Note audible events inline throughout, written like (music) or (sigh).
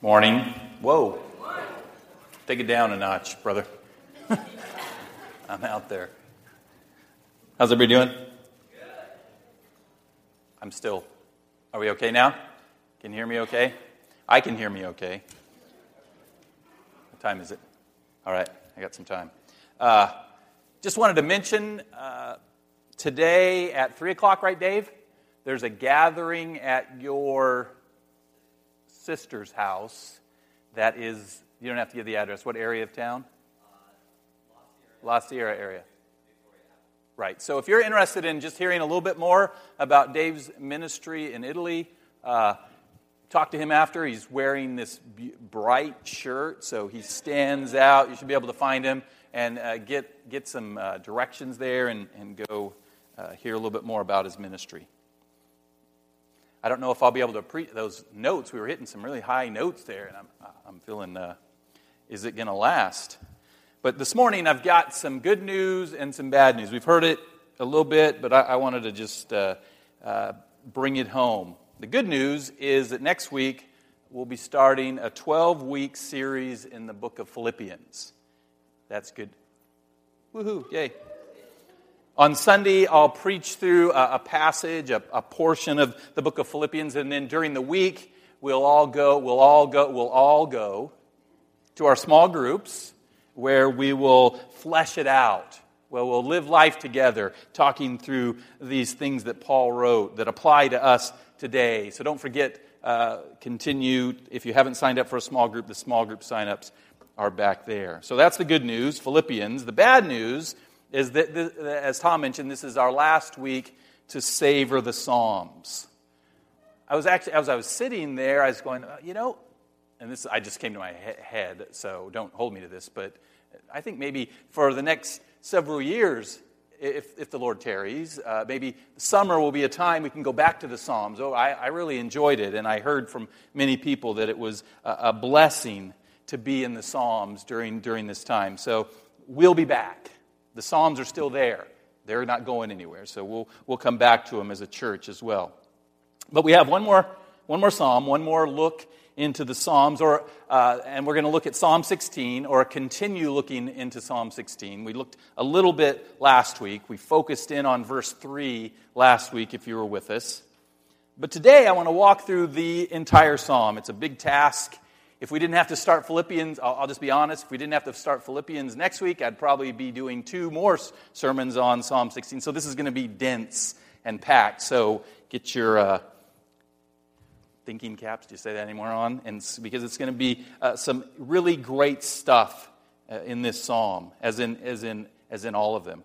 Morning. Whoa. Take it down a notch, brother. (laughs) I'm out there. How's everybody doing? I'm still. Are we okay now? Can you hear me okay? I can hear me okay. What time is it? All right, I got some time. Uh, just wanted to mention uh, today at 3 o'clock, right, Dave? There's a gathering at your sister's house that is, you don't have to give the address. What area of town? La Sierra area. Right. So if you're interested in just hearing a little bit more about Dave's ministry in Italy, uh, talk to him after. He's wearing this bright shirt, so he stands out. You should be able to find him and uh, get, get some uh, directions there and, and go uh, hear a little bit more about his ministry. I don't know if I'll be able to pre those notes. We were hitting some really high notes there, and I'm, I'm feeling, uh, is it going to last? But this morning I've got some good news and some bad news. We've heard it a little bit, but I, I wanted to just uh, uh, bring it home. The good news is that next week we'll be starting a 12 week series in the book of Philippians. That's good. Woohoo, yay. On Sunday, I'll preach through a, a passage, a, a portion of the book of Philippians, and then during the week, we'll all go, we'll all go, we'll all go to our small groups where we will flesh it out, where we'll live life together, talking through these things that Paul wrote that apply to us today. So don't forget, uh, continue. If you haven't signed up for a small group, the small group signups are back there. So that's the good news, Philippians. The bad news that, as Tom mentioned, this is our last week to savor the Psalms. I was actually, as I was sitting there, I was going, uh, you know, and this I just came to my head, so don't hold me to this, but I think maybe for the next several years, if, if the Lord tarries, uh, maybe summer will be a time we can go back to the Psalms. Oh, I, I really enjoyed it, and I heard from many people that it was a, a blessing to be in the Psalms during, during this time. So we'll be back. The Psalms are still there. They're not going anywhere. So we'll, we'll come back to them as a church as well. But we have one more, one more psalm, one more look into the Psalms, or, uh, and we're going to look at Psalm 16 or continue looking into Psalm 16. We looked a little bit last week. We focused in on verse 3 last week, if you were with us. But today I want to walk through the entire Psalm. It's a big task. If we didn't have to start Philippians, I'll, I'll just be honest, if we didn't have to start Philippians next week, I'd probably be doing two more sermons on Psalm 16. So this is going to be dense and packed. So get your. Uh, thinking caps. Do you say that anymore on? And because it's going to be uh, some really great stuff uh, in this psalm, as in, as, in, as in all of them.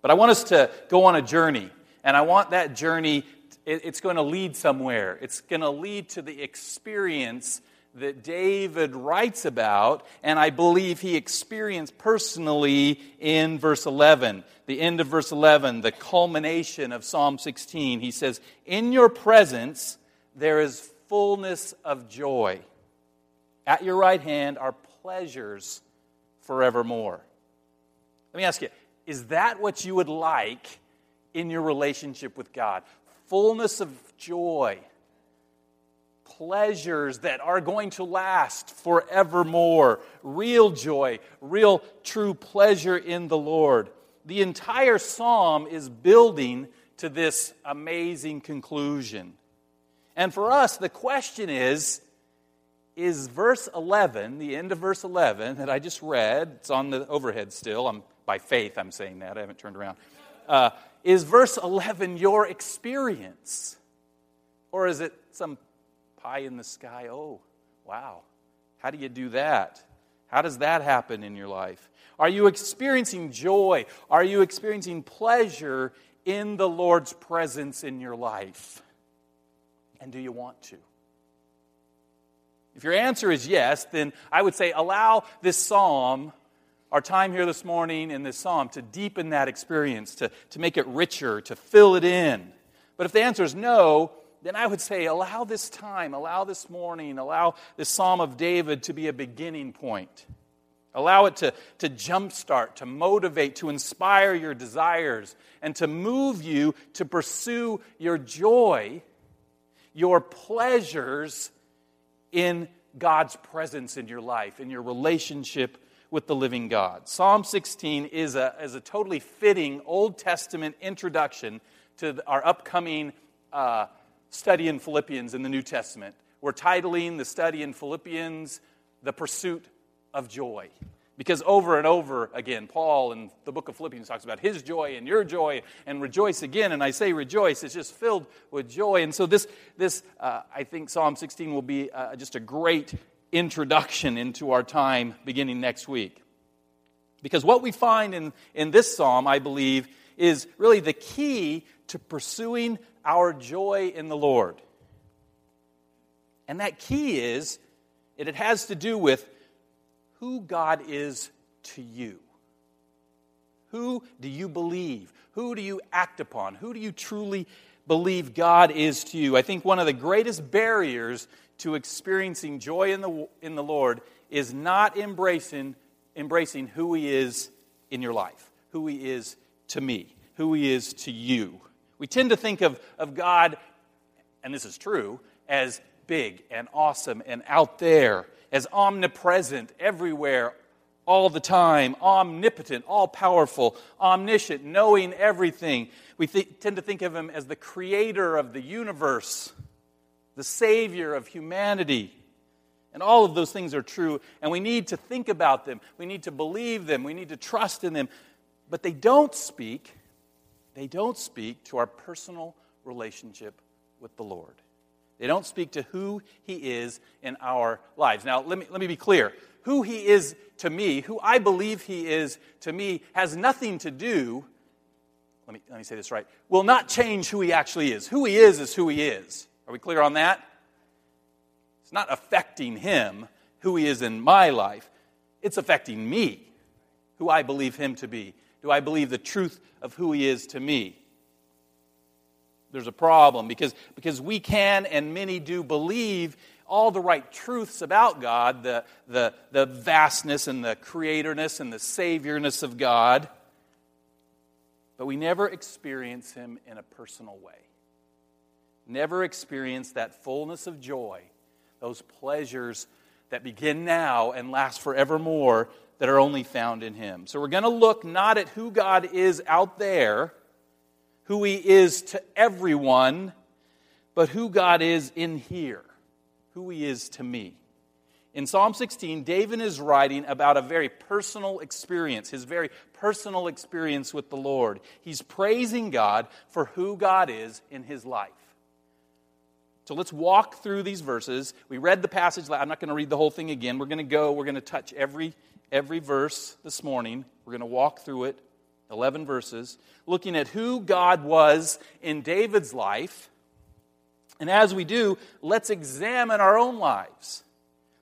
But I want us to go on a journey, and I want that journey, it, it's going to lead somewhere. It's going to lead to the experience that David writes about, and I believe he experienced personally in verse 11. The end of verse 11, the culmination of Psalm 16. He says, In your presence there is fullness of joy. At your right hand are pleasures forevermore. Let me ask you is that what you would like in your relationship with God? Fullness of joy, pleasures that are going to last forevermore, real joy, real true pleasure in the Lord. The entire psalm is building to this amazing conclusion. And for us, the question is is verse 11, the end of verse 11 that I just read, it's on the overhead still. I'm, by faith, I'm saying that. I haven't turned around. Uh, is verse 11 your experience? Or is it some pie in the sky? Oh, wow. How do you do that? How does that happen in your life? Are you experiencing joy? Are you experiencing pleasure in the Lord's presence in your life? And do you want to? If your answer is yes, then I would say allow this psalm, our time here this morning in this psalm, to deepen that experience, to, to make it richer, to fill it in. But if the answer is no, then I would say allow this time, allow this morning, allow this psalm of David to be a beginning point. Allow it to, to jumpstart, to motivate, to inspire your desires, and to move you to pursue your joy your pleasures in God's presence in your life, in your relationship with the living God. Psalm 16 is a, is a totally fitting Old Testament introduction to our upcoming uh, study in Philippians in the New Testament. We're titling the study in Philippians, The Pursuit of Joy. Because over and over again, Paul in the book of Philippians talks about his joy and your joy and rejoice again. And I say rejoice, it's just filled with joy. And so, this, this uh, I think Psalm 16 will be uh, just a great introduction into our time beginning next week. Because what we find in, in this psalm, I believe, is really the key to pursuing our joy in the Lord. And that key is, it has to do with who God is to you. Who do you believe? Who do you act upon? Who do you truly believe God is to you? I think one of the greatest barriers to experiencing joy in the, in the Lord is not embracing, embracing who He is in your life, who He is to me, who He is to you. We tend to think of, of God, and this is true, as big and awesome and out there as omnipresent everywhere, all the time, omnipotent, all powerful, omniscient, knowing everything. We th- tend to think of him as the creator of the universe, the savior of humanity. And all of those things are true, and we need to think about them. We need to believe them. We need to trust in them. But they don't speak, they don't speak to our personal relationship with the Lord. They don't speak to who He is in our lives. Now, let me, let me be clear. Who He is to me, who I believe He is to me, has nothing to do, let me, let me say this right, will not change who He actually is. Who He is is who He is. Are we clear on that? It's not affecting Him, who He is in my life. It's affecting me, who I believe Him to be. Do I believe the truth of who He is to me? there's a problem because, because we can and many do believe all the right truths about God, the, the, the vastness and the creatorness and the saviorness of God, but we never experience Him in a personal way. Never experience that fullness of joy, those pleasures that begin now and last forevermore that are only found in Him. So we're going to look not at who God is out there who He is to everyone, but who God is in here, who He is to me. In Psalm 16, David is writing about a very personal experience, his very personal experience with the Lord. He's praising God for who God is in his life. So let's walk through these verses. We read the passage. I'm not going to read the whole thing again. We're going to go, we're going to touch every, every verse this morning. We're going to walk through it 11 verses, looking at who God was in David's life. And as we do, let's examine our own lives.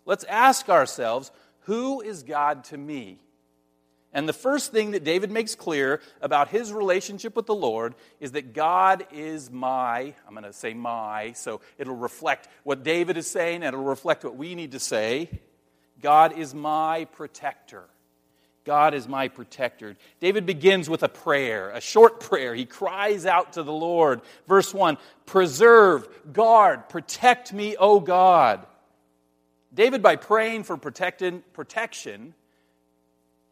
Let's ask ourselves, who is God to me? And the first thing that David makes clear about his relationship with the Lord is that God is my, I'm going to say my, so it'll reflect what David is saying and it'll reflect what we need to say. God is my protector. God is my protector. David begins with a prayer, a short prayer. He cries out to the Lord. Verse 1 Preserve, guard, protect me, O God. David, by praying for protection,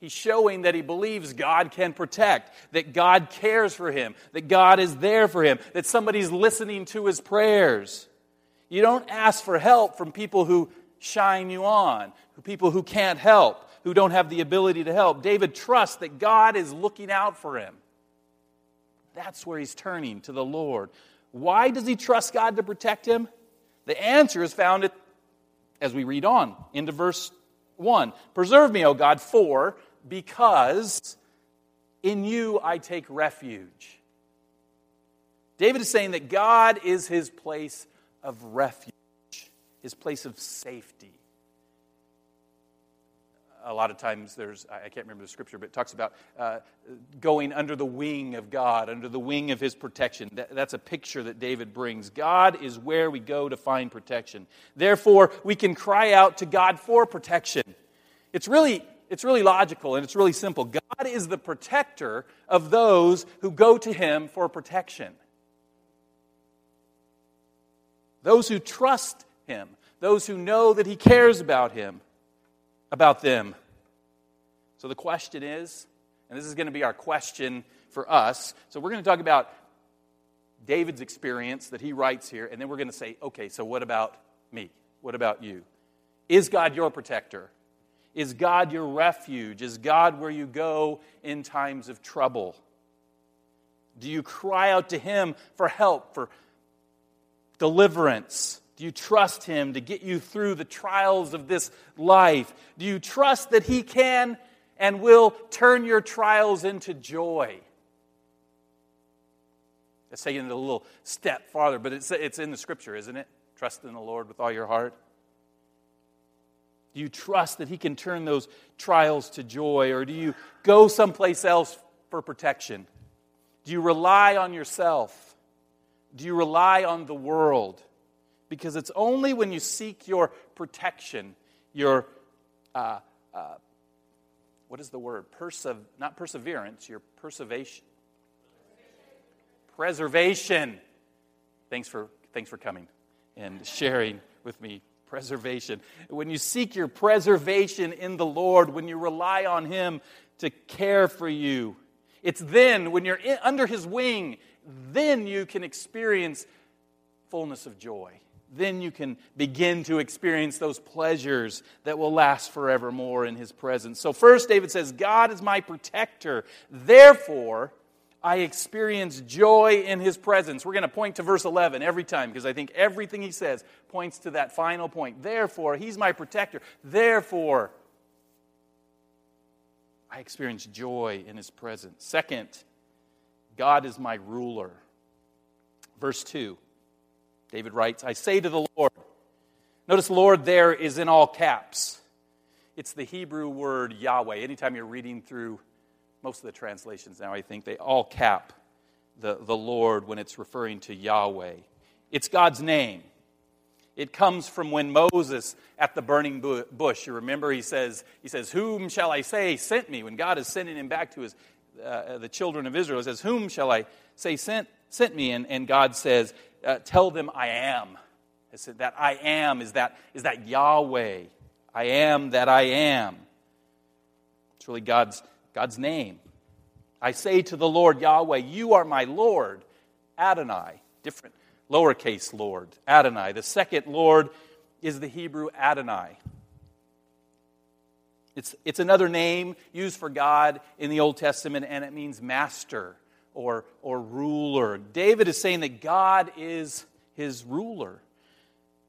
he's showing that he believes God can protect, that God cares for him, that God is there for him, that somebody's listening to his prayers. You don't ask for help from people who shine you on, people who can't help who don't have the ability to help. David trusts that God is looking out for him. That's where he's turning to the Lord. Why does he trust God to protect him? The answer is found at, as we read on into verse 1. Preserve me, O God, for because in you I take refuge. David is saying that God is his place of refuge, his place of safety a lot of times there's, I can't remember the scripture, but it talks about uh, going under the wing of God, under the wing of his protection. That, that's a picture that David brings. God is where we go to find protection. Therefore, we can cry out to God for protection. It's really, it's really logical and it's really simple. God is the protector of those who go to him for protection. Those who trust him, those who know that He cares about him, about them. So the question is, and this is going to be our question for us. So we're going to talk about David's experience that he writes here, and then we're going to say, okay, so what about me? What about you? Is God your protector? Is God your refuge? Is God where you go in times of trouble? Do you cry out to Him for help, for deliverance? Do you trust Him to get you through the trials of this life? Do you trust that He can and will turn your trials into joy? Let's take it a little step farther, but it's, it's in the scripture, isn't it? Trust in the Lord with all your heart. Do you trust that He can turn those trials to joy, or do you go someplace else for protection? Do you rely on yourself? Do you rely on the world? Because it's only when you seek your protection, your, uh, uh, what is the word? Persev- not perseverance, your preservation. Preservation. Thanks for, thanks for coming and sharing with me preservation. When you seek your preservation in the Lord, when you rely on Him to care for you, it's then, when you're in, under His wing, then you can experience fullness of joy. Then you can begin to experience those pleasures that will last forevermore in His presence. So, first, David says, God is my protector. Therefore, I experience joy in his presence. We're going to point to verse 11 every time because I think everything he says points to that final point. Therefore, he's my protector. Therefore, I experience joy in his presence. Second, God is my ruler. Verse 2, David writes, I say to the Lord, notice Lord there is in all caps. It's the Hebrew word Yahweh. Anytime you're reading through most of the translations now, I think, they all cap the, the Lord when it's referring to Yahweh. It's God's name. It comes from when Moses at the burning bush, you remember he says, he says, Whom shall I say sent me? When God is sending him back to his, uh, the children of Israel, he says, Whom shall I say sent, sent me? And, and God says, uh, Tell them I am. I said, That I am is that, is that Yahweh. I am that I am. It's really God's God's name. I say to the Lord Yahweh, You are my Lord, Adonai. Different lowercase Lord, Adonai. The second Lord is the Hebrew Adonai. It's, it's another name used for God in the Old Testament, and it means master or, or ruler. David is saying that God is his ruler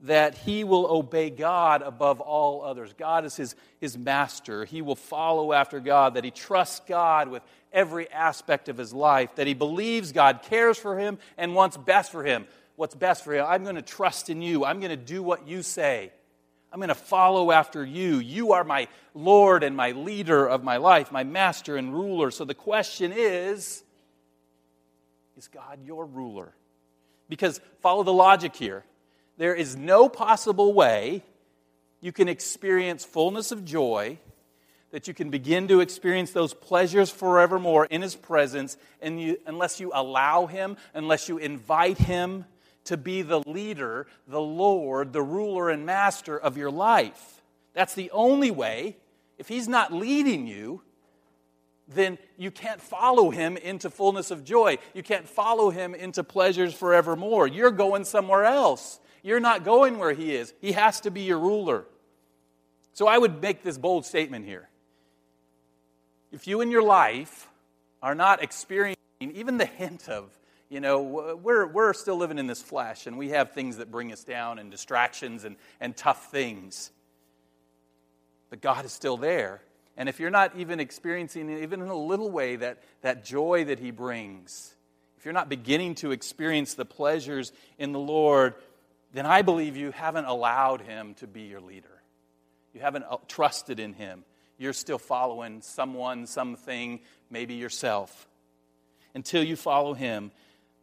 that he will obey God above all others. God is his, his master. He will follow after God, that he trusts God with every aspect of his life, that he believes God cares for him and wants best for him. What's best for him? I'm going to trust in you. I'm going to do what you say. I'm going to follow after you. You are my Lord and my leader of my life, my master and ruler. So the question is Is God your ruler? Because follow the logic here. There is no possible way you can experience fullness of joy, that you can begin to experience those pleasures forevermore in His presence, and you, unless you allow Him, unless you invite Him to be the leader, the Lord, the ruler and master of your life. That's the only way. If He's not leading you, then you can't follow him into fullness of joy. You can't follow him into pleasures forevermore. You're going somewhere else. You're not going where He is. He has to be your ruler. So I would make this bold statement here. If you in your life are not experiencing even the hint of, you know, we're, we're still living in this flesh and we have things that bring us down and distractions and, and tough things. But God is still there. And if you're not even experiencing, even in a little way, that, that joy that He brings, if you're not beginning to experience the pleasures in the Lord, then I believe you haven't allowed him to be your leader. You haven't uh, trusted in him. You're still following someone, something, maybe yourself. Until you follow him,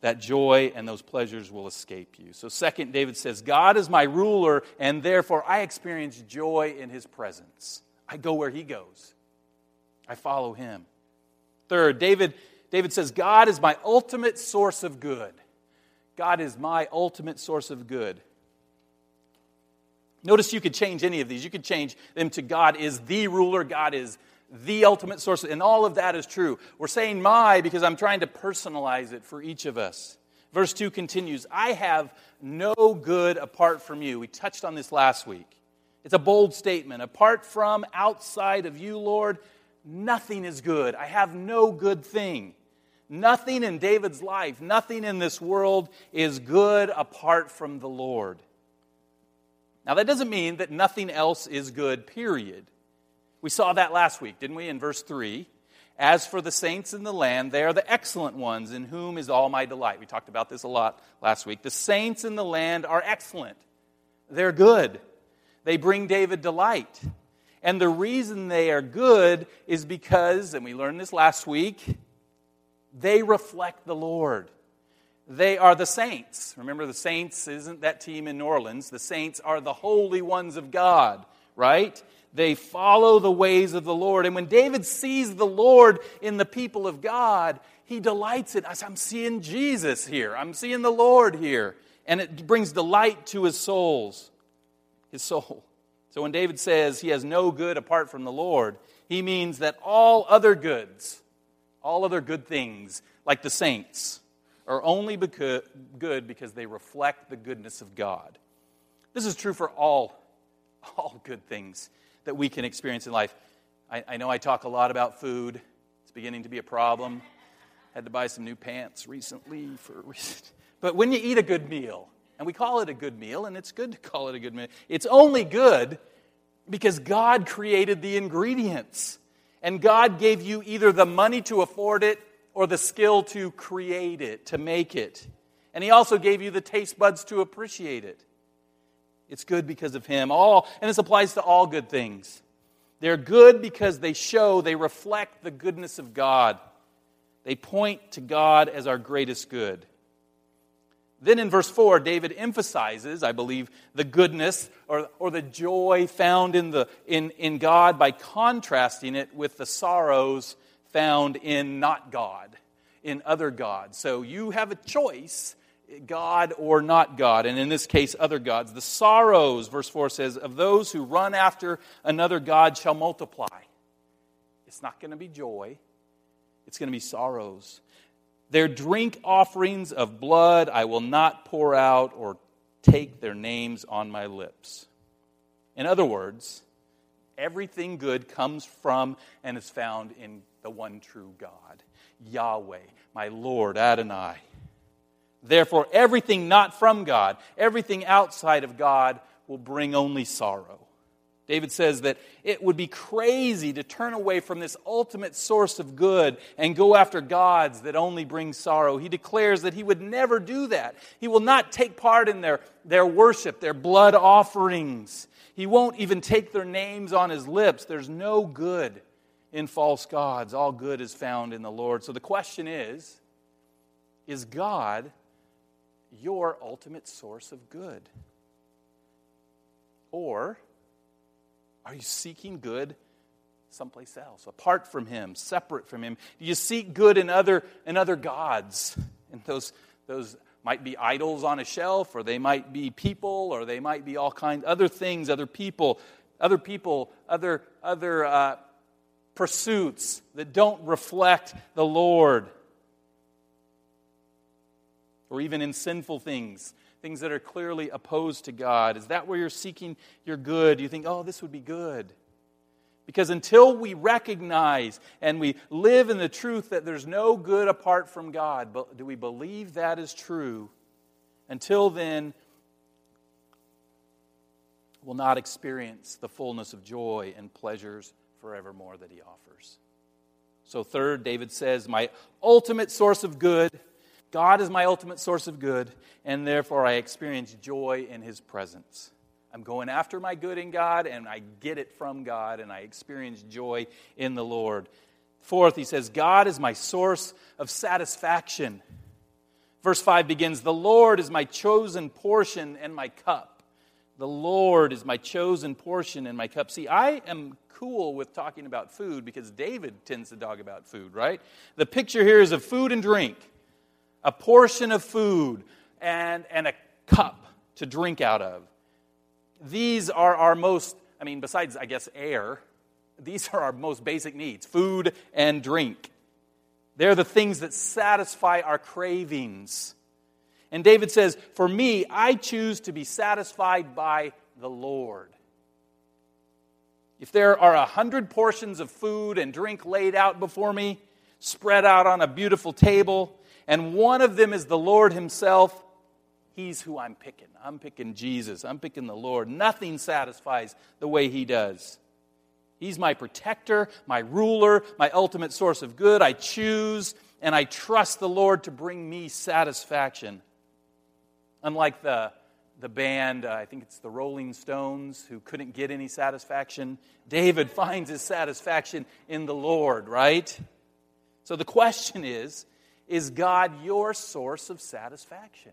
that joy and those pleasures will escape you. So, second, David says, God is my ruler, and therefore I experience joy in his presence. I go where he goes, I follow him. Third, David, David says, God is my ultimate source of good. God is my ultimate source of good. Notice you could change any of these. You could change them to God is the ruler, God is the ultimate source, and all of that is true. We're saying my because I'm trying to personalize it for each of us. Verse 2 continues I have no good apart from you. We touched on this last week. It's a bold statement. Apart from, outside of you, Lord, nothing is good. I have no good thing. Nothing in David's life, nothing in this world is good apart from the Lord. Now, that doesn't mean that nothing else is good, period. We saw that last week, didn't we, in verse 3? As for the saints in the land, they are the excellent ones in whom is all my delight. We talked about this a lot last week. The saints in the land are excellent, they're good. They bring David delight. And the reason they are good is because, and we learned this last week, they reflect the Lord. They are the saints. Remember, the saints isn't that team in New Orleans. The saints are the holy ones of God, right? They follow the ways of the Lord. And when David sees the Lord in the people of God, he delights in us. I'm seeing Jesus here. I'm seeing the Lord here. And it brings delight to his souls, his soul. (laughs) So when David says he has no good apart from the Lord, he means that all other goods, all other good things, like the saints, are only beca- good because they reflect the goodness of God. This is true for all, (laughs) all good things that we can experience in life. I, I know I talk a lot about food. It's beginning to be a problem. Had to buy some new pants recently for (laughs) a reason. But when you eat a good meal, and we call it a good meal, and it's good to call it a good meal, it's only good because God created the ingredients. And God gave you either the money to afford it or the skill to create it, to make it. And He also gave you the taste buds to appreciate it. It's good because of Him. All, and this applies to all good things. They're good because they show, they reflect the goodness of God. They point to God as our greatest good. Then in verse 4, David emphasizes, I believe, the goodness or, or the joy found in, the, in, in God by contrasting it with the sorrows found in not God, in other gods. So you have a choice, God or not God, and in this case, other gods. The sorrows, verse 4 says, of those who run after another God shall multiply. It's not going to be joy, it's going to be sorrows. Their drink offerings of blood I will not pour out or take their names on my lips. In other words, everything good comes from and is found in the one true God, Yahweh, my Lord Adonai. Therefore, everything not from God, everything outside of God, will bring only sorrow. David says that it would be crazy to turn away from this ultimate source of good and go after gods that only bring sorrow. He declares that he would never do that. He will not take part in their, their worship, their blood offerings. He won't even take their names on his lips. There's no good in false gods. All good is found in the Lord. So the question is Is God your ultimate source of good? Or are you seeking good someplace else, apart from Him, separate from Him? Do you seek good in other, in other gods? And those, those might be idols on a shelf, or they might be people, or they might be all kinds, other things, other people, other people, other, other uh, pursuits that don't reflect the Lord. Or even in sinful things things that are clearly opposed to God? Is that where you're seeking your good? You think, oh, this would be good. Because until we recognize and we live in the truth that there's no good apart from God, but do we believe that is true? Until then, we'll not experience the fullness of joy and pleasures forevermore that He offers. So, third, David says, My ultimate source of good God is my ultimate source of good, and therefore I experience joy in His presence. I'm going after my good in God, and I get it from God, and I experience joy in the Lord. Fourth, he says, God is my source of satisfaction. Verse 5 begins The Lord is my chosen portion and my cup. The Lord is my chosen portion and my cup. See, I am cool with talking about food because David tends to talk about food, right? The picture here is of food and drink a portion of food and, and a cup to drink out of. these are our most, I mean, besides, I guess, air, these are our most basic needs food and drink. They're the things that satisfy our cravings. And David says, For me, I choose to be satisfied by the Lord. If there are a hundred portions of food and drink laid out before me, spread out on a beautiful table, and one of them is the Lord Himself, He's who I'm picking. I'm picking Jesus. I'm picking the Lord. Nothing satisfies the way He does. He's my protector, my ruler, my ultimate source of good. I choose and I trust the Lord to bring me satisfaction. Unlike the, the band, uh, I think it's the Rolling Stones, who couldn't get any satisfaction, David (laughs) finds his satisfaction in the Lord, right? So the question is is God your source of satisfaction?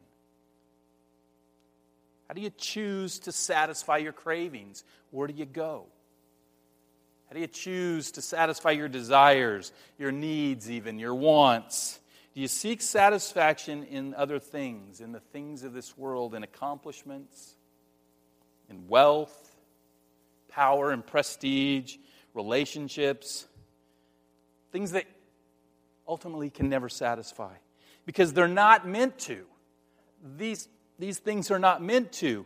How do you choose to satisfy your cravings? Where do you go? How do you choose to satisfy your desires, your needs, even your wants? Do you seek satisfaction in other things, in the things of this world, in accomplishments, in wealth, power and prestige, relationships? Things that ultimately can never satisfy because they're not meant to. These these things are not meant to.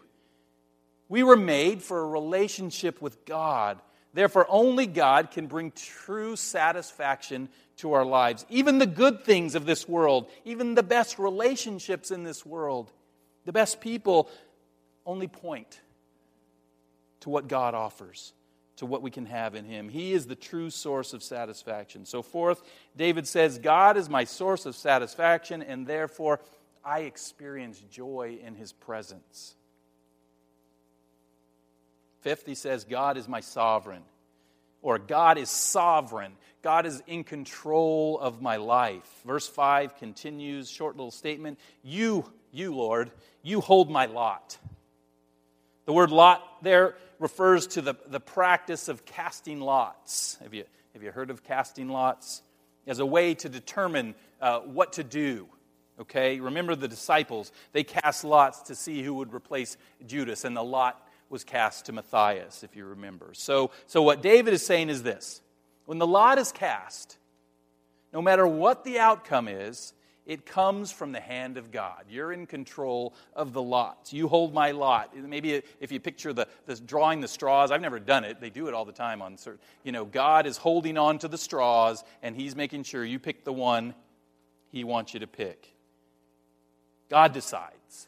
We were made for a relationship with God. Therefore, only God can bring true satisfaction to our lives. Even the good things of this world, even the best relationships in this world, the best people only point to what God offers, to what we can have in Him. He is the true source of satisfaction. So, fourth, David says, God is my source of satisfaction, and therefore I experience joy in his presence. Fifth, he says, God is my sovereign, or God is sovereign. God is in control of my life. Verse 5 continues, short little statement You, you, Lord, you hold my lot. The word lot there refers to the, the practice of casting lots. Have you, have you heard of casting lots? As a way to determine uh, what to do Okay? Remember the disciples. They cast lots to see who would replace Judas, and the lot was cast to Matthias, if you remember. So, so what David is saying is this when the lot is cast, no matter what the outcome is, it comes from the hand of God. You're in control of the lots. You hold my lot. Maybe if you picture the, the, drawing the straws, I've never done it. They do it all the time on certain. You know, God is holding on to the straws, and He's making sure you pick the one He wants you to pick. God decides.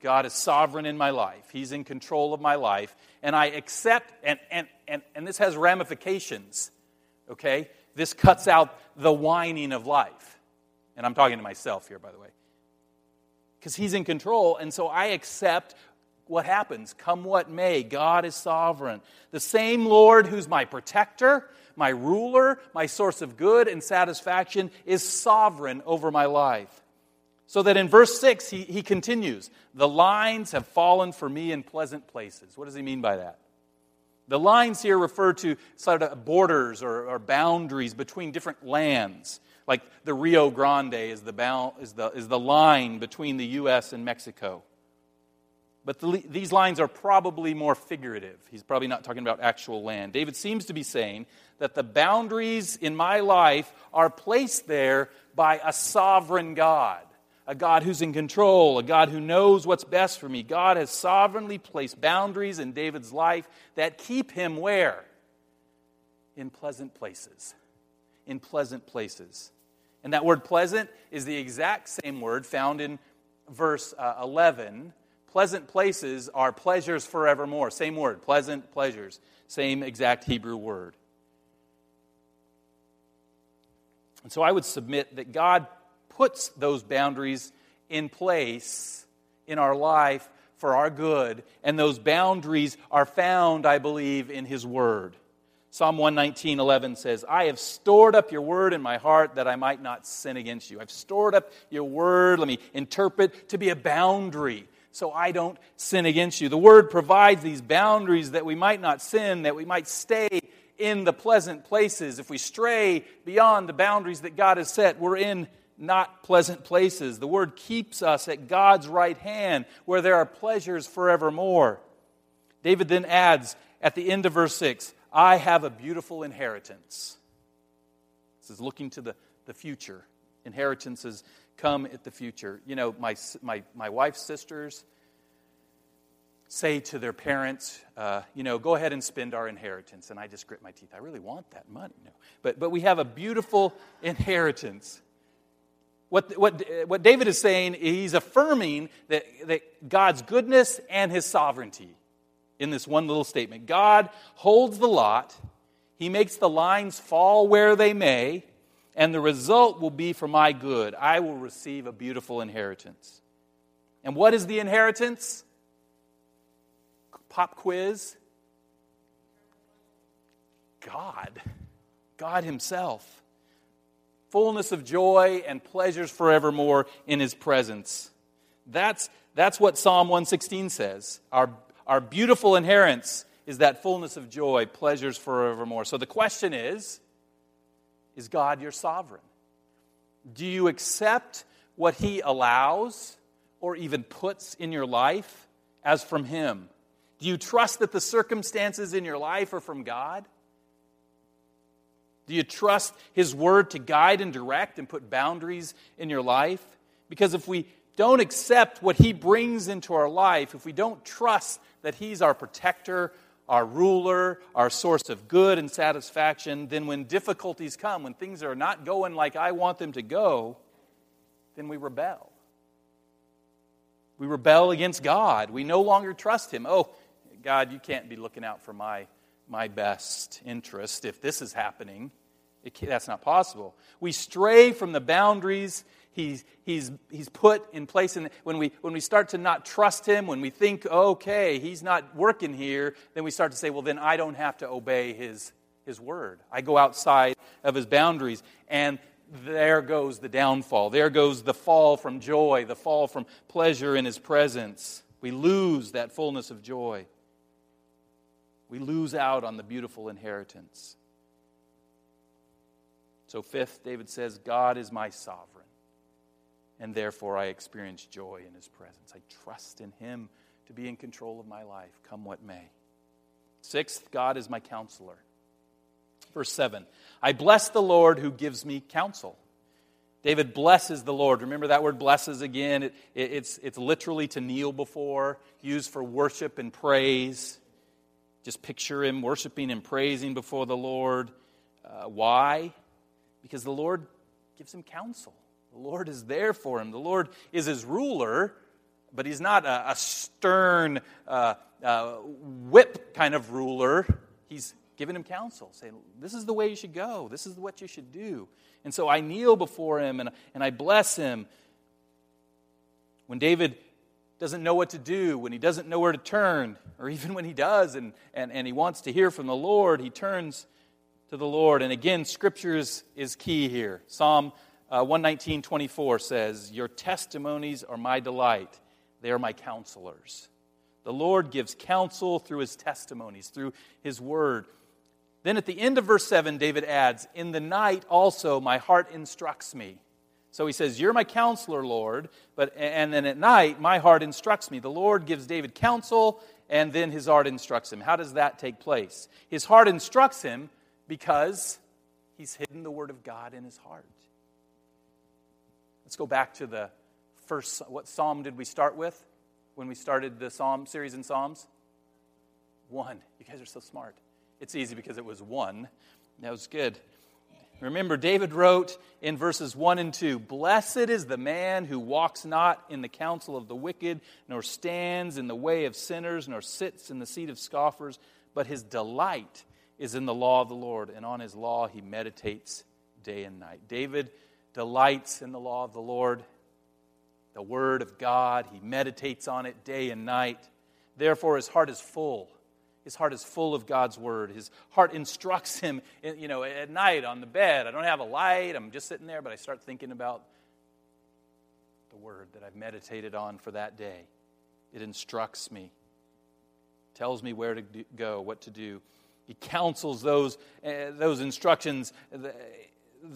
God is sovereign in my life. He's in control of my life. And I accept, and, and, and, and this has ramifications, okay? This cuts out the whining of life. And I'm talking to myself here, by the way. Because He's in control, and so I accept what happens, come what may. God is sovereign. The same Lord who's my protector, my ruler, my source of good and satisfaction is sovereign over my life. So that in verse 6, he, he continues, The lines have fallen for me in pleasant places. What does he mean by that? The lines here refer to sort of borders or, or boundaries between different lands. Like the Rio Grande is the, is the, is the line between the U.S. and Mexico. But the, these lines are probably more figurative. He's probably not talking about actual land. David seems to be saying that the boundaries in my life are placed there by a sovereign God a God who's in control, a God who knows what's best for me. God has sovereignly placed boundaries in David's life that keep him where? In pleasant places. In pleasant places. And that word pleasant is the exact same word found in verse uh, 11. Pleasant places are pleasures forevermore. Same word, pleasant pleasures. Same exact Hebrew word. And so I would submit that God puts those boundaries in place in our life for our good, and those boundaries are found, I believe, in His Word. Psalm 119, 11 says, I have stored up your word in my heart that I might not sin against you. I've stored up your word, let me interpret, to be a boundary so I don't sin against you. The word provides these boundaries that we might not sin, that we might stay in the pleasant places. If we stray beyond the boundaries that God has set, we're in not pleasant places. The word keeps us at God's right hand where there are pleasures forevermore. David then adds at the end of verse 6 I have a beautiful inheritance. This is looking to the, the future. Inheritances come at the future. You know, my, my, my wife's sisters say to their parents, uh, you know, go ahead and spend our inheritance. And I just grit my teeth. I really want that money. No. But, but we have a beautiful inheritance. What, what, what David is saying, he's affirming that, that God's goodness and his sovereignty in this one little statement. God holds the lot, he makes the lines fall where they may, and the result will be for my good. I will receive a beautiful inheritance. And what is the inheritance? Pop quiz. God. God Himself. Fullness of joy and pleasures forevermore in His presence. That's, that's what Psalm 116 says. Our, our beautiful inheritance is that fullness of joy, pleasures forevermore. So the question is Is God your sovereign? Do you accept what He allows or even puts in your life as from Him? Do you trust that the circumstances in your life are from God? Do you trust His Word to guide and direct and put boundaries in your life? Because if we don't accept what He brings into our life, if we don't trust that He's our protector, our ruler, our source of good and satisfaction, then when difficulties come, when things are not going like I want them to go, then we rebel. We rebel against God. We no longer trust Him. Oh, God, you can't be looking out for my, my best interest if this is happening. that's not possible. We stray from the boundaries he's, he's, he's put in place. And when we, when we start to not trust him, when we think, okay, he's not working here, then we start to say, well, then I don't have to obey his, his word. I go outside of his boundaries. And there goes the downfall. There goes the fall from joy, the fall from pleasure in his presence. We lose that fullness of joy we lose out on the beautiful inheritance. So, fifth, David says, God is my sovereign, and therefore I experience joy in his presence. I trust in him to be in control of my life, come what may. Sixth, God is my counselor. Verse 7 I bless the Lord who gives me counsel. David blesses the Lord. Remember that word blesses again? It, it, it's, it's literally to kneel before, used for worship and praise. Just picture him worshiping and praising before the Lord. Uh, why? Because the Lord gives him counsel. The Lord is there for him. The Lord is his ruler, but he's not a, a stern uh, uh, whip kind of ruler. He's giving him counsel, saying, This is the way you should go. This is what you should do. And so I kneel before him and, and I bless him. When David doesn't know what to do, when he doesn't know where to turn, or even when he does and, and, and he wants to hear from the Lord, he turns to the Lord. And again, Scripture is, is key here. Psalm uh, 119, 24 says, Your testimonies are my delight, they are my counselors. The Lord gives counsel through his testimonies, through his word. Then at the end of verse 7, David adds, In the night also my heart instructs me. So he says, You're my counselor, Lord. But, and then at night, my heart instructs me. The Lord gives David counsel, and then his heart instructs him. How does that take place? His heart instructs him because he's hidden the word of God in his heart. Let's go back to the first. What psalm did we start with when we started the psalm series in Psalms? One. You guys are so smart. It's easy because it was one. That was good. Remember, David wrote in verses 1 and 2 Blessed is the man who walks not in the counsel of the wicked, nor stands in the way of sinners, nor sits in the seat of scoffers, but his delight is in the law of the Lord, and on his law he meditates day and night. David delights in the law of the Lord, the word of God. He meditates on it day and night. Therefore, his heart is full his heart is full of God's word. His heart instructs him, you know, at night on the bed. I don't have a light. I'm just sitting there, but I start thinking about the word that I've meditated on for that day. It instructs me, tells me where to go, what to do. He counsels those, uh, those instructions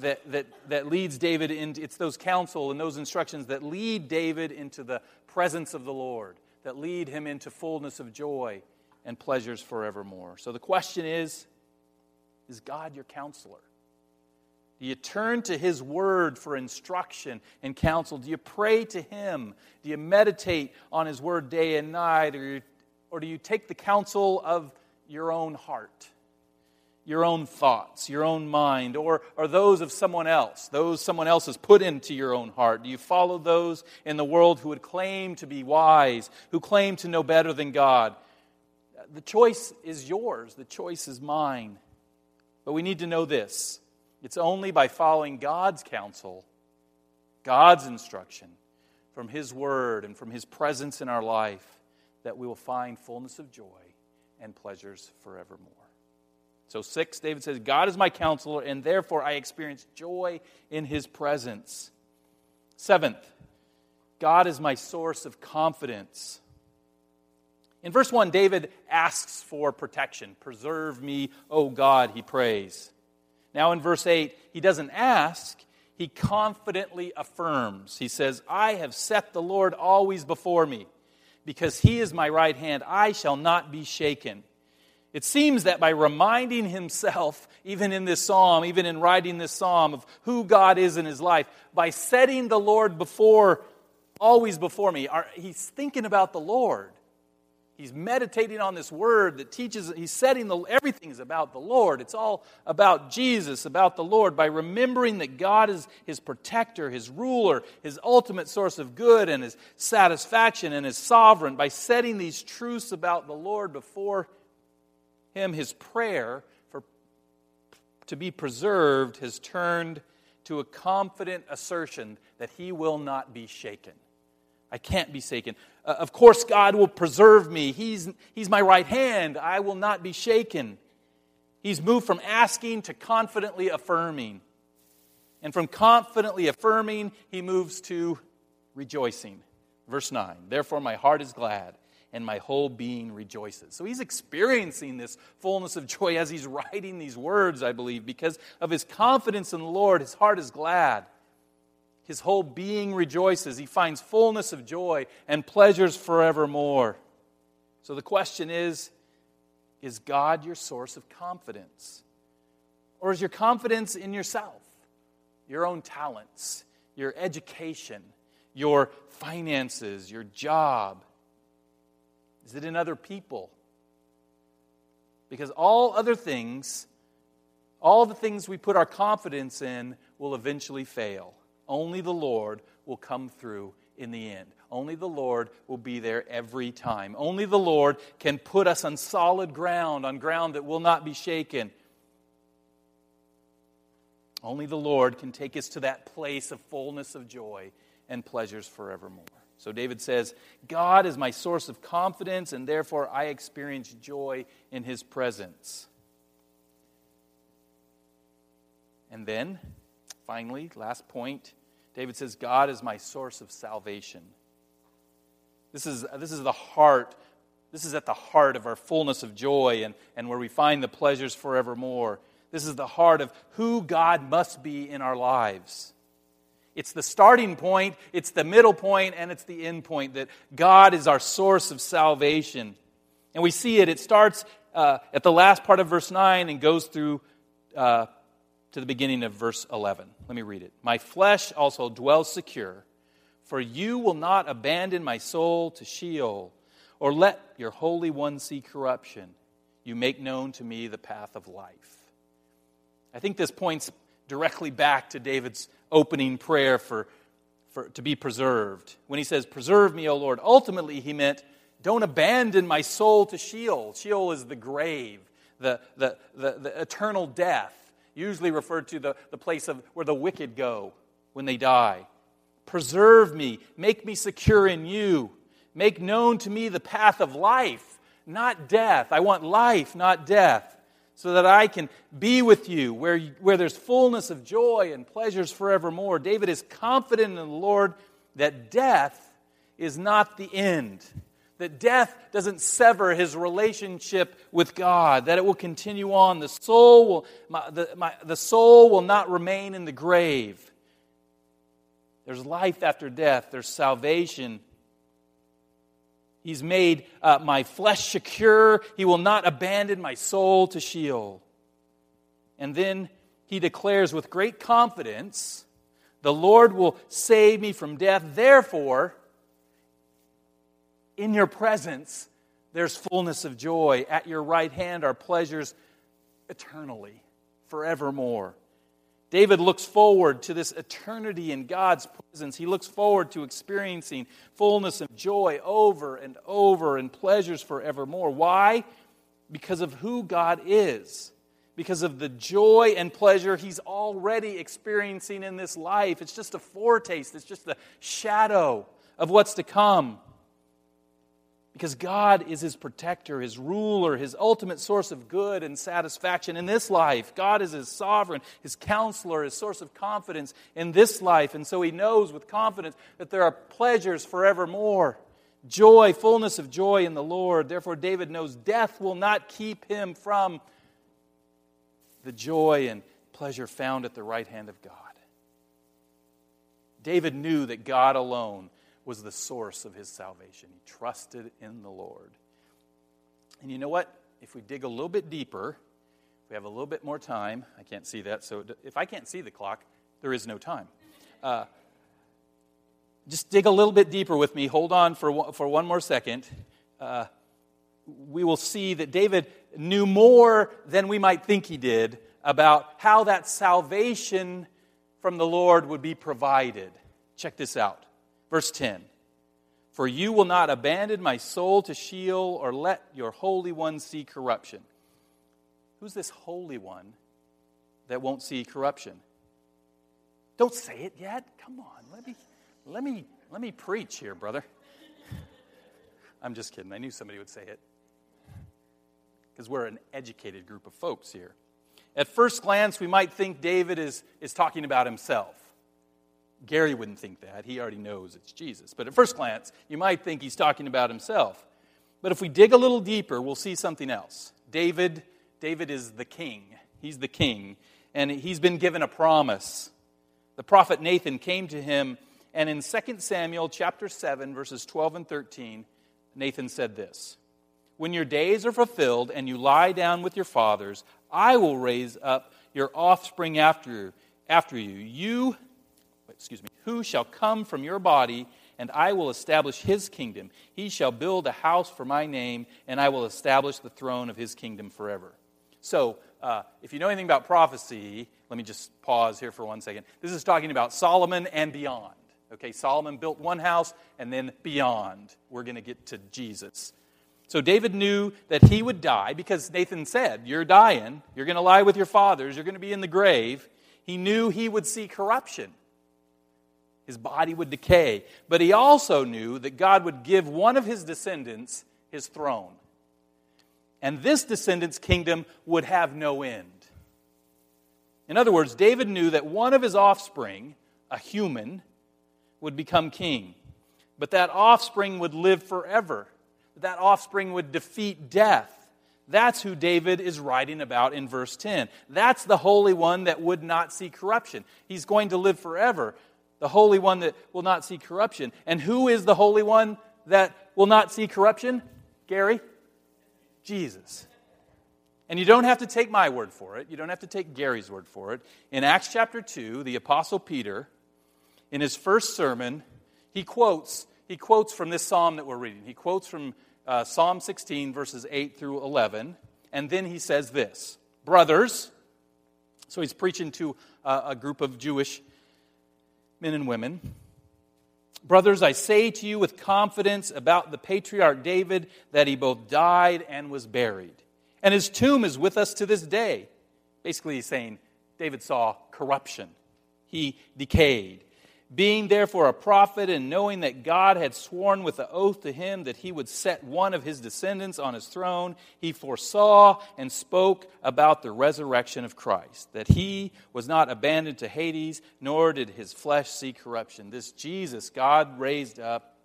that, that, that leads David into, it's those counsel and those instructions that lead David into the presence of the Lord, that lead him into fullness of joy and pleasures forevermore. So the question is Is God your counselor? Do you turn to His Word for instruction and counsel? Do you pray to Him? Do you meditate on His Word day and night? Or, or do you take the counsel of your own heart, your own thoughts, your own mind, or, or those of someone else, those someone else has put into your own heart? Do you follow those in the world who would claim to be wise, who claim to know better than God? The choice is yours, the choice is mine. But we need to know this it's only by following God's counsel, God's instruction from His Word and from His presence in our life that we will find fullness of joy and pleasures forevermore. So, six, David says, God is my counselor, and therefore I experience joy in His presence. Seventh, God is my source of confidence. In verse 1, David asks for protection. Preserve me, O God, he prays. Now, in verse 8, he doesn't ask, he confidently affirms. He says, I have set the Lord always before me. Because he is my right hand, I shall not be shaken. It seems that by reminding himself, even in this psalm, even in writing this psalm, of who God is in his life, by setting the Lord before, always before me, he's thinking about the Lord. He's meditating on this word that teaches, he's setting the, everything's about the Lord. It's all about Jesus, about the Lord, by remembering that God is his protector, his ruler, his ultimate source of good and his satisfaction and his sovereign. By setting these truths about the Lord before him, his prayer for, to be preserved has turned to a confident assertion that he will not be shaken. I can't be shaken. Uh, of course, God will preserve me. He's, he's my right hand. I will not be shaken. He's moved from asking to confidently affirming. And from confidently affirming, he moves to rejoicing. Verse 9 Therefore, my heart is glad and my whole being rejoices. So he's experiencing this fullness of joy as he's (laughs) writing these words, I believe, because of his confidence in the Lord. His heart is glad. His whole being rejoices. He finds fullness of joy and pleasures forevermore. So the question is Is God your source of confidence? Or is your confidence in yourself, your own talents, your education, your finances, your job? Is it in other people? Because all other things, all the things we put our confidence in, will eventually fail. Only the Lord will come through in the end. Only the Lord will be there every time. Only the Lord can put us on solid ground, on ground that will not be shaken. Only the Lord can take us to that place of fullness of joy and pleasures forevermore. So David says, God is my source of confidence, and therefore I experience joy in his presence. And then Finally, last point, David says, God is my source of salvation. This is, this is the heart, this is at the heart of our fullness of joy and, and where we find the pleasures forevermore. This is the heart of who God must be in our lives. It's the starting point, it's the middle point, and it's the end point that God is our source of salvation. And we see it, it starts uh, at the last part of verse 9 and goes through uh, to the beginning of verse 11. Let me read it. My flesh also dwells secure, for you will not abandon my soul to Sheol, or let your Holy One see corruption. You make known to me the path of life. I think this points directly back to David's opening prayer for, for, to be preserved. When he says, Preserve me, O Lord, ultimately he meant, Don't abandon my soul to Sheol. Sheol is the grave, the, the, the, the eternal death usually referred to the, the place of where the wicked go when they die. Preserve me, make me secure in you, make known to me the path of life, not death. I want life, not death, so that I can be with you where, where there's fullness of joy and pleasures forevermore. David is confident in the Lord that death is not the end that death doesn't sever his relationship with God, that it will continue on. The soul will, my, the, my, the soul will not remain in the grave. There's life after death, there's salvation. He's made uh, my flesh secure. He will not abandon my soul to Sheol. And then he declares with great confidence, The Lord will save me from death. Therefore, in your presence, there's fullness of joy. At your right hand are pleasures eternally, forevermore. David looks forward to this eternity in God's presence. He looks forward to experiencing fullness of joy over and over and pleasures forevermore. Why? Because of who God is, because of the joy and pleasure he's already experiencing in this life. It's just a foretaste, it's just a shadow of what's to come. Because God is his protector, his ruler, his ultimate source of good and satisfaction in this life. God is his sovereign, his counselor, his source of confidence in this life. And so he knows with confidence that there are pleasures forevermore joy, fullness of joy in the Lord. Therefore, David knows death will not keep him from the joy and pleasure found at the right hand of God. David knew that God alone was the source of his salvation. He trusted in the Lord. And you know what? If we dig a little bit deeper, if we have a little bit more time, I can't see that, so if I can't see the clock, there is no time. Uh, just dig a little bit deeper with me. Hold on for one, for one more second. Uh, we will see that David knew more than we might think he did about how that salvation from the Lord would be provided. Check this out. Verse 10 For you will not abandon my soul to Sheol or let your Holy One see corruption. Who's this Holy One that won't see corruption? Don't say it yet. Come on. Let me, let me, let me preach here, brother. (laughs) I'm just kidding. I knew somebody would say it. Because we're an educated group of folks here. At first glance, we might think David is, is talking about himself. Gary wouldn't think that. He already knows it's Jesus. But at first glance, you might think he's talking about himself. But if we dig a little deeper, we'll see something else. David, David is the king. He's the king, and he's been given a promise. The prophet Nathan came to him, and in 2 Samuel chapter 7, verses 12 and 13, Nathan said this When your days are fulfilled and you lie down with your fathers, I will raise up your offspring after, after you. You excuse me, who shall come from your body, and I will establish his kingdom. He shall build a house for my name, and I will establish the throne of his kingdom forever. So, uh, if you know anything about prophecy, let me just pause here for one second. This is talking about Solomon and beyond. Okay, Solomon built one house, and then beyond, we're going to get to Jesus. So David knew that he would die because Nathan said, You're dying. You're going to lie with your fathers. You're going to be in the grave. He knew he would see corruption. His body would decay. But he also knew that God would give one of his descendants his throne. And this descendant's kingdom would have no end. In other words, David knew that one of his offspring, a human, would become king. But that offspring would live forever. That offspring would defeat death. That's who David is writing about in verse 10. That's the Holy One that would not see corruption. He's going to live forever the Holy One that will not see corruption. And who is the Holy One that will not see corruption? Gary? Jesus. And you don't have to take my word for it. You don't have to take Gary's word for it. In Acts chapter 2, the Apostle Peter, in his first sermon, he quotes, he quotes from this psalm that we're reading. He quotes from uh, Psalm 16, verses 8 through 11. And then he says this Brothers, so he's preaching to uh, a group of Jewish men and women. Brothers, I say to you with confidence about the patriarch David that he both died and was buried. And his tomb is with us to this day. Basically, he's saying David saw corruption, he decayed. Being therefore a prophet, and knowing that God had sworn with an oath to him that he would set one of his descendants on his throne, he foresaw and spoke about the resurrection of Christ, that he was not abandoned to Hades, nor did his flesh see corruption. This Jesus God raised up,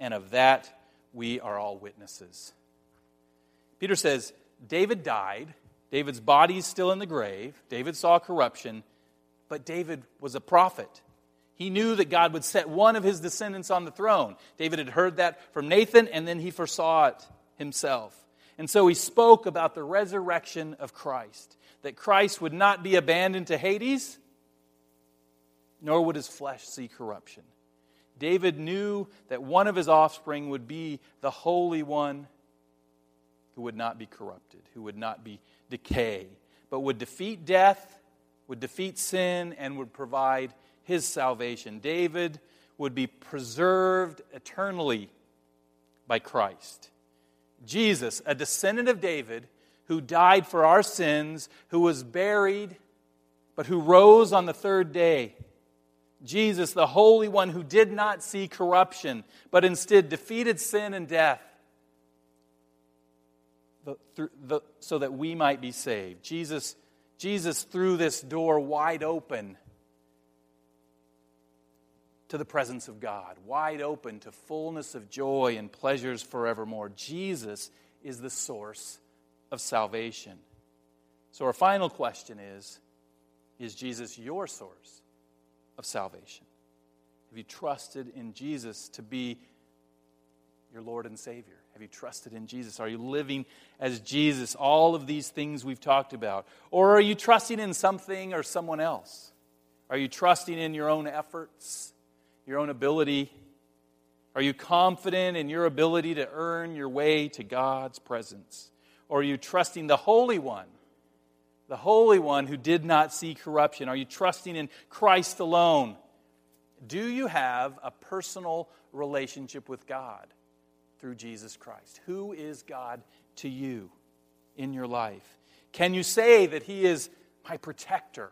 and of that we are all witnesses. Peter says, David died. David's body is still in the grave. David saw corruption, but David was a prophet. He knew that God would set one of his descendants on the throne. David had heard that from Nathan, and then he foresaw it himself. And so he spoke about the resurrection of Christ, that Christ would not be abandoned to Hades, nor would his flesh see corruption. David knew that one of his offspring would be the Holy One who would not be corrupted, who would not be decay, but would defeat death, would defeat sin, and would provide his salvation. David would be preserved eternally by Christ. Jesus, a descendant of David, who died for our sins, who was buried, but who rose on the third day. Jesus, the Holy One who did not see corruption, but instead defeated sin and death so that we might be saved. Jesus, Jesus threw this door wide open to the presence of God, wide open to fullness of joy and pleasures forevermore. Jesus is the source of salvation. So, our final question is Is Jesus your source of salvation? Have you trusted in Jesus to be your Lord and Savior? Have you trusted in Jesus? Are you living as Jesus? All of these things we've talked about. Or are you trusting in something or someone else? Are you trusting in your own efforts? Your own ability? Are you confident in your ability to earn your way to God's presence? Or are you trusting the Holy One, the Holy One who did not see corruption? Are you trusting in Christ alone? Do you have a personal relationship with God through Jesus Christ? Who is God to you in your life? Can you say that He is my protector?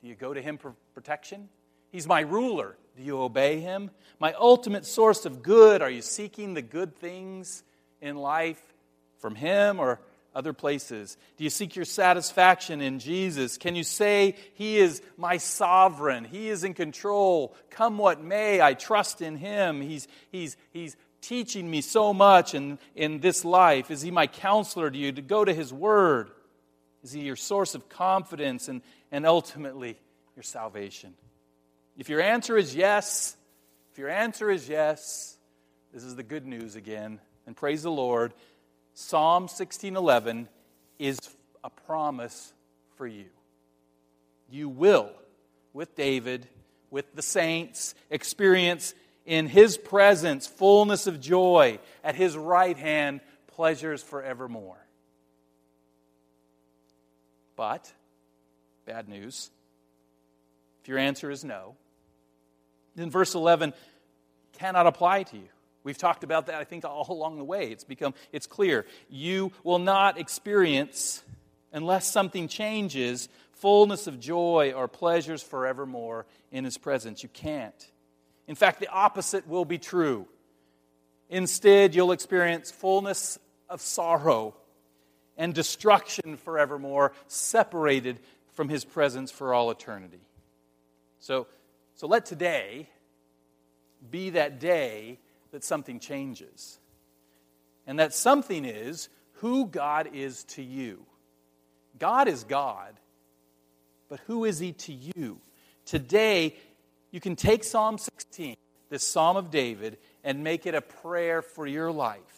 Do you go to Him for protection? He's my ruler. Do you obey him? My ultimate source of good. Are you seeking the good things in life from him or other places? Do you seek your satisfaction in Jesus? Can you say, He is my sovereign? He is in control. Come what may, I trust in Him. He's, he's, he's teaching me so much in, in this life. Is He my counselor to you to go to His Word? Is He your source of confidence and, and ultimately your salvation? If your answer is yes, if your answer is yes, this is the good news again. And praise the Lord. Psalm 16:11 is a promise for you. You will with David, with the saints, experience in his presence fullness of joy, at his right hand pleasures forevermore. But bad news. If your answer is no, then verse 11 cannot apply to you. We've talked about that, I think, all along the way. It's become, it's clear. You will not experience, unless something changes, fullness of joy or pleasures forevermore in His presence. You can't. In fact, the opposite will be true. Instead, you'll experience fullness of sorrow and destruction forevermore, separated from His presence for all eternity. So, so let today be that day that something changes. And that something is who God is to you. God is God, but who is He to you? Today, you can take Psalm 16, this Psalm of David, and make it a prayer for your life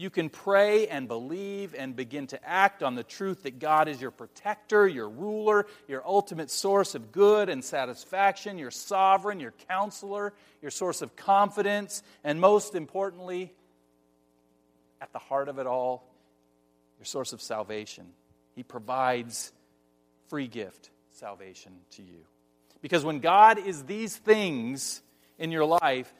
you can pray and believe and begin to act on the truth that God is your protector, your ruler, your ultimate source of good and satisfaction, your sovereign, your counselor, your source of confidence, and most importantly, at the heart of it all, your source of salvation. He provides free gift salvation to you. Because when God is these things in your life,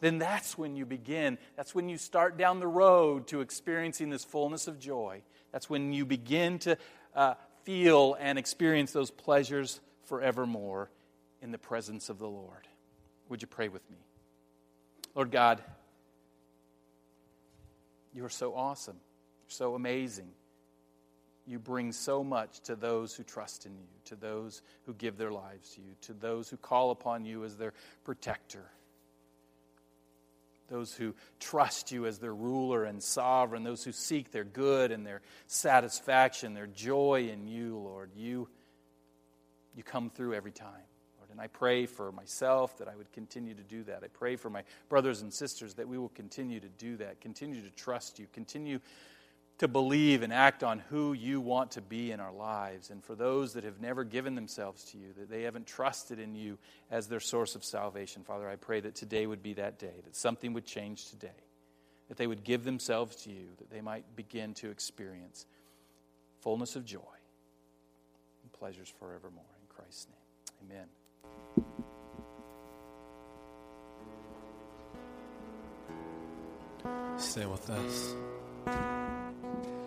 then that's when you begin. That's when you start down the road to experiencing this fullness of joy. That's when you begin to uh, feel and experience those pleasures forevermore in the presence of the Lord. Would you pray with me? Lord God, you are so awesome, so amazing. You bring so much to those who trust in you, to those who give their lives to you, to those who call upon you as their protector those who trust you as their ruler and sovereign, those who seek their good and their satisfaction, their joy in you, Lord. You, you come through every time, Lord. And I pray for myself that I would continue to do that. I pray for my brothers and sisters that we will continue to do that, continue to trust you, continue to believe and act on who you want to be in our lives. And for those that have never given themselves to you, that they haven't trusted in you as their source of salvation, Father, I pray that today would be that day, that something would change today, that they would give themselves to you, that they might begin to experience fullness of joy and pleasures forevermore. In Christ's name, amen. Stay with us. うん。